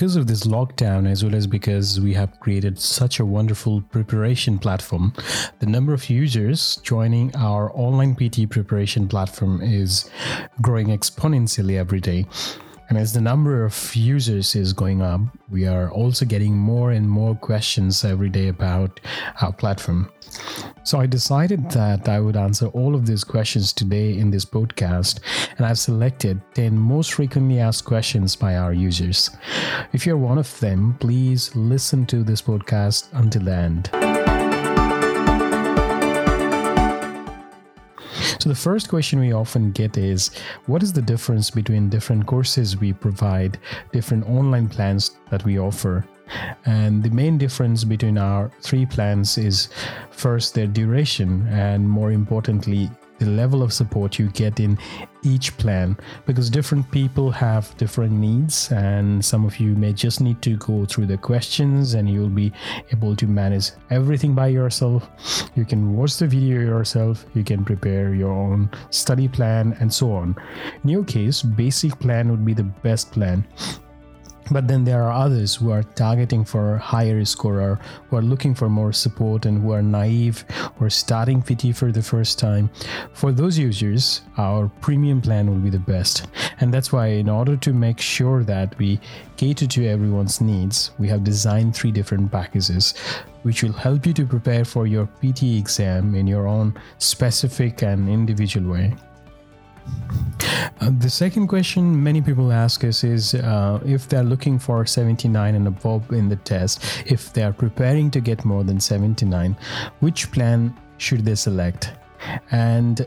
because of this lockdown, as well as because we have created such a wonderful preparation platform, the number of users joining our online PT preparation platform is growing exponentially every day. And as the number of users is going up, we are also getting more and more questions every day about our platform. So I decided that I would answer all of these questions today in this podcast, and I've selected 10 most frequently asked questions by our users. If you're one of them, please listen to this podcast until the end. So, the first question we often get is What is the difference between different courses we provide, different online plans that we offer? And the main difference between our three plans is first their duration, and more importantly, the level of support you get in each plan because different people have different needs and some of you may just need to go through the questions and you'll be able to manage everything by yourself. You can watch the video yourself you can prepare your own study plan and so on. In your case basic plan would be the best plan but then there are others who are targeting for higher scorer, who are looking for more support and who are naive or starting PT for the first time. For those users, our premium plan will be the best. And that's why, in order to make sure that we cater to everyone's needs, we have designed three different packages which will help you to prepare for your PT exam in your own specific and individual way. Uh, the second question many people ask us is uh, if they're looking for 79 and above in the test, if they are preparing to get more than 79, which plan should they select? And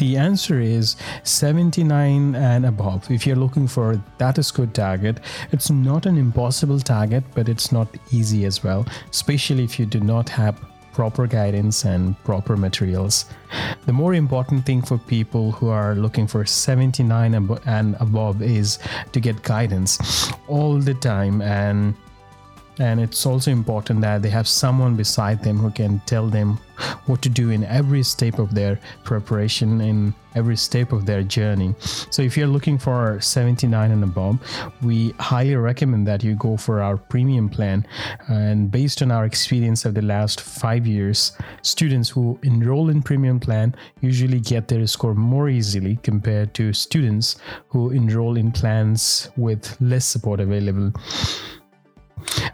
the answer is 79 and above. If you're looking for that score target, it's not an impossible target, but it's not easy as well, especially if you do not have proper guidance and proper materials. The more important thing for people who are looking for 79 and above is to get guidance all the time and and it's also important that they have someone beside them who can tell them what to do in every step of their preparation in every step of their journey. So if you're looking for 79 and above we highly recommend that you go for our premium plan. And based on our experience of the last five years students who enroll in premium plan usually get their score more easily compared to students who enroll in plans with less support available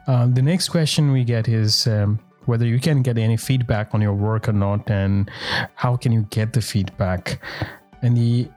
uh, the next question we get is um, whether you can get any feedback on your work or not, and how can you get the feedback? And the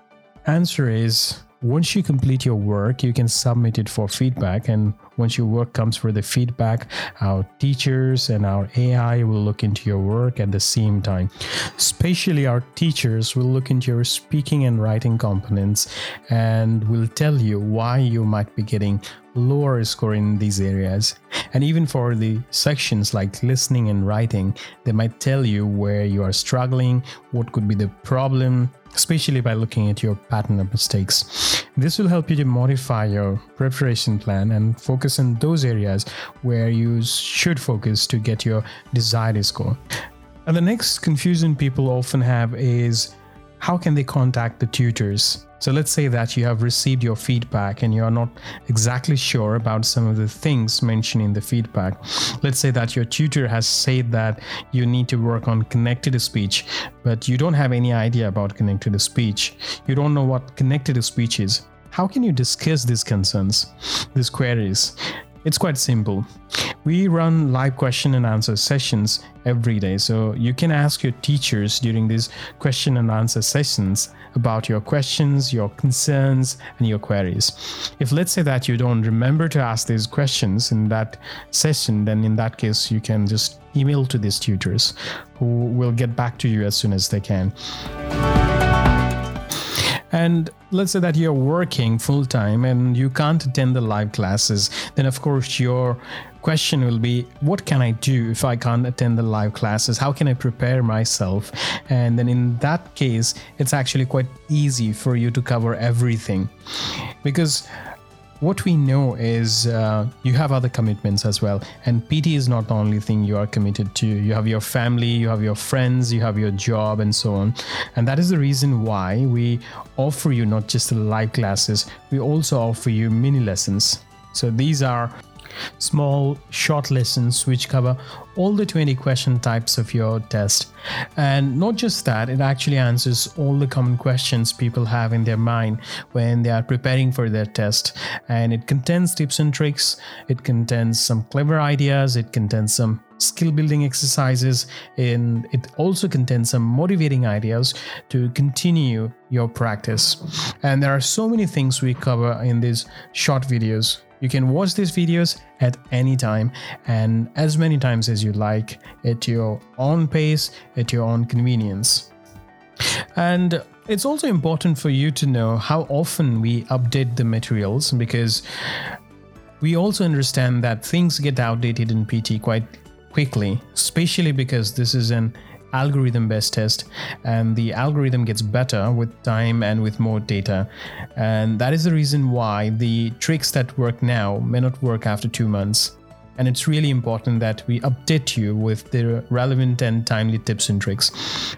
answer is once you complete your work, you can submit it for feedback. And once your work comes for the feedback, our teachers and our AI will look into your work at the same time. Especially our teachers will look into your speaking and writing components and will tell you why you might be getting lower score in these areas. And even for the sections like listening and writing, they might tell you where you are struggling, what could be the problem, especially by looking at your pattern of mistakes. This will help you to modify your preparation plan and focus on those areas where you should focus to get your desired score. And the next confusion people often have is how can they contact the tutors? So let's say that you have received your feedback and you are not exactly sure about some of the things mentioned in the feedback. Let's say that your tutor has said that you need to work on connected speech, but you don't have any idea about connected speech. You don't know what connected speech is. How can you discuss these concerns, these queries? It's quite simple. We run live question and answer sessions every day. So you can ask your teachers during these question and answer sessions about your questions, your concerns, and your queries. If let's say that you don't remember to ask these questions in that session, then in that case, you can just email to these tutors who will get back to you as soon as they can. And let's say that you're working full time and you can't attend the live classes, then of course your question will be what can I do if I can't attend the live classes? How can I prepare myself? And then in that case, it's actually quite easy for you to cover everything because what we know is uh, you have other commitments as well. And pt is not the only thing you are committed to. You have your family you have your friends you have your job and so on. And that is the reason why we offer you not just the live classes we also offer you mini lessons. So these are small short lessons which cover all the 20 question types of your test. And not just that it actually answers all the common questions people have in their mind when they are preparing for their test. And it contains tips and tricks it contains some clever ideas it contains some skill building exercises and it also contains some motivating ideas to continue your practice. And there are so many things we cover in these short videos you can watch these videos at any time and as many times as you like at your own pace, at your own convenience. And it's also important for you to know how often we update the materials because we also understand that things get outdated in PT quite quickly, especially because this is an algorithm based test and the algorithm gets better with time and with more data. And that is the reason why the tricks that work now may not work after 2 months and it's really important that we update you with the relevant and timely tips and tricks.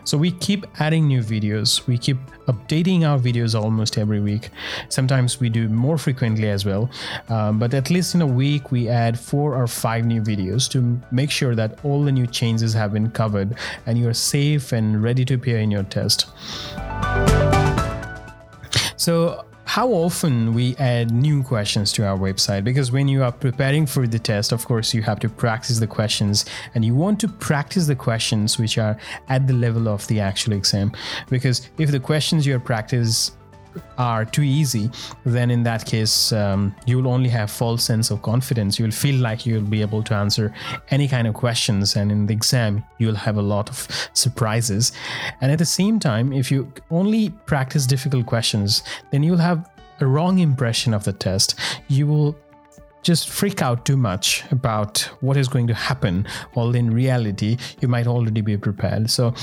So we keep adding new videos, we keep updating our videos almost every week. Sometimes we do more frequently as well, um, but at least in a week we add four or five new videos to make sure that all the new changes have been covered and you're safe and ready to appear in your test. So how often we add new questions to our website? Because when you are preparing for the test of course you have to practice the questions and you want to practice the questions which are at the level of the actual exam. Because if the questions you are practice are too easy, then in that case, um, you'll only have false sense of confidence. You'll feel like you'll be able to answer any kind of questions, and in the exam, you'll have a lot of surprises. And at the same time, if you only practice difficult questions, then you'll have a wrong impression of the test. You will just freak out too much about what is going to happen, while in reality, you might already be prepared. So,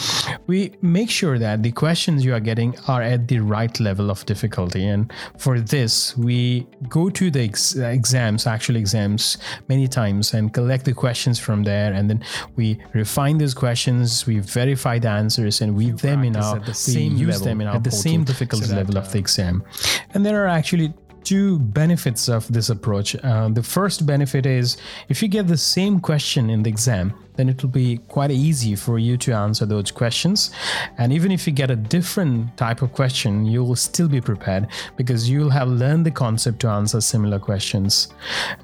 we make sure that the questions you are getting are at the right level of difficulty. And for this, we go to the ex- exams, actual exams, many times and collect the questions from there. And then we refine those questions, we verify the answers, and we them in our, the same use level, them in our at the same difficulty so level of the exam. And there are actually two benefits of this approach. Uh, the first benefit is if you get the same question in the exam, then it will be quite easy for you to answer those questions. And even if you get a different type of question, you will still be prepared because you'll have learned the concept to answer similar questions.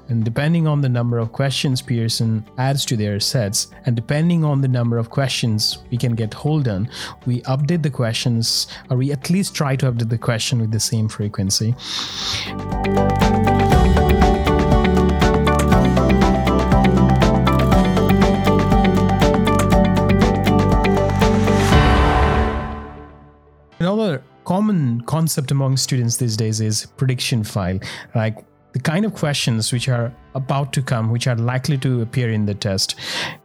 And depending on the number of questions Pearson adds to their sets, and depending on the number of questions we can get hold on, we update the questions, or we at least try to update the question with the same frequency. Common concept among students these days is prediction file. Like the kind of questions which are about to come, which are likely to appear in the test.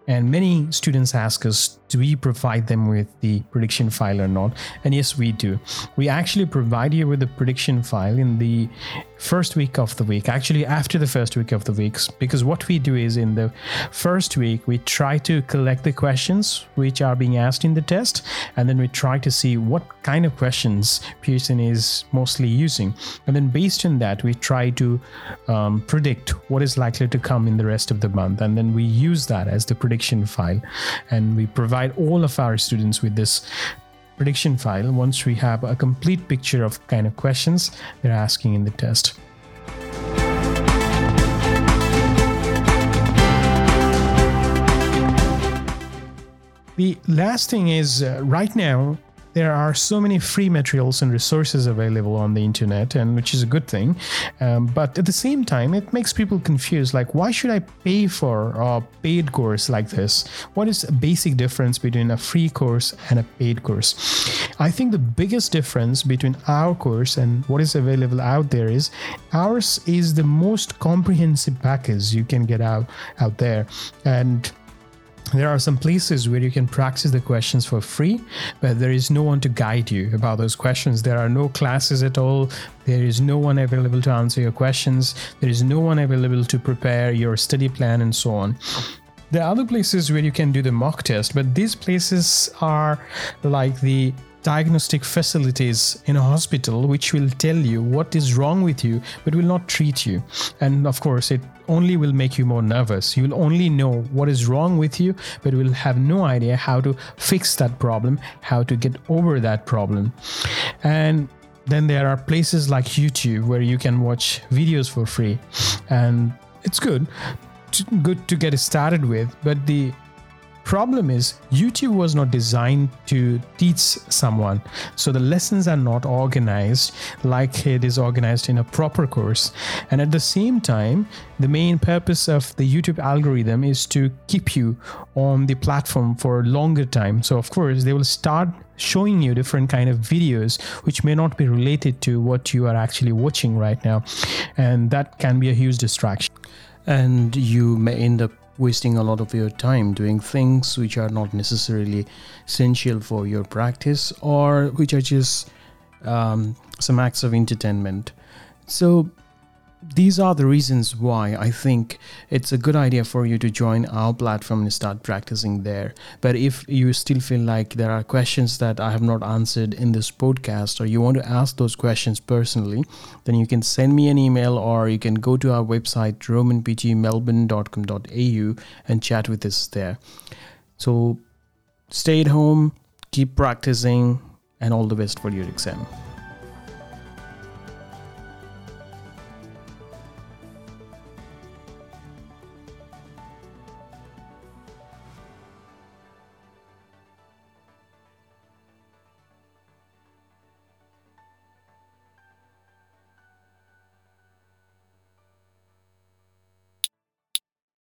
And many students ask us, do we provide them with the prediction file or not? And yes, we do. We actually provide you with the prediction file in the first week of the week, actually, after the first week of the weeks, because what we do is in the first week, we try to collect the questions which are being asked in the test, and then we try to see what kind of questions Pearson is mostly using. And then based on that, we try to um, predict what is likely to come in the rest of the month. And then we use that as the prediction file. And we provide all of our students with this prediction file once we have a complete picture of kind of questions they're asking in the test. The last thing is uh, right now there are so many free materials and resources available on the internet and which is a good thing. Um, but at the same time it makes people confused like why should i pay for a paid course like this? What is basic difference between a free course and a paid course? I think the biggest difference between our course and what is available out there is ours is the most comprehensive package you can get out out there. And there are some places where you can practice the questions for free, but there is no one to guide you about those questions. There are no classes at all. There is no one available to answer your questions. There is no one available to prepare your study plan and so on. There are other places where you can do the mock test, but these places are like the diagnostic facilities in a hospital which will tell you what is wrong with you but will not treat you. And of course it only will make you more nervous. You will only know what is wrong with you but will have no idea how to fix that problem how to get over that problem. And then there are places like youtube where you can watch videos for free. And it's good good to get started with but the problem is youtube was not designed to teach someone. So the lessons are not organized like it is organized in a proper course. And at the same time the main purpose of the youtube algorithm is to keep you on the platform for a longer time. So of course they will start showing you different kind of videos which may not be related to what you are actually watching right now. And that can be a huge distraction. And you may end up wasting a lot of your time doing things which are not necessarily essential for your practice or which are just um, some acts of entertainment. So, these are the reasons why I think it's a good idea for you to join our platform and start practicing there. But if you still feel like there are questions that I have not answered in this podcast, or you want to ask those questions personally, then you can send me an email or you can go to our website, romanpgmelbourne.com.au, and chat with us there. So stay at home, keep practicing, and all the best for your exam.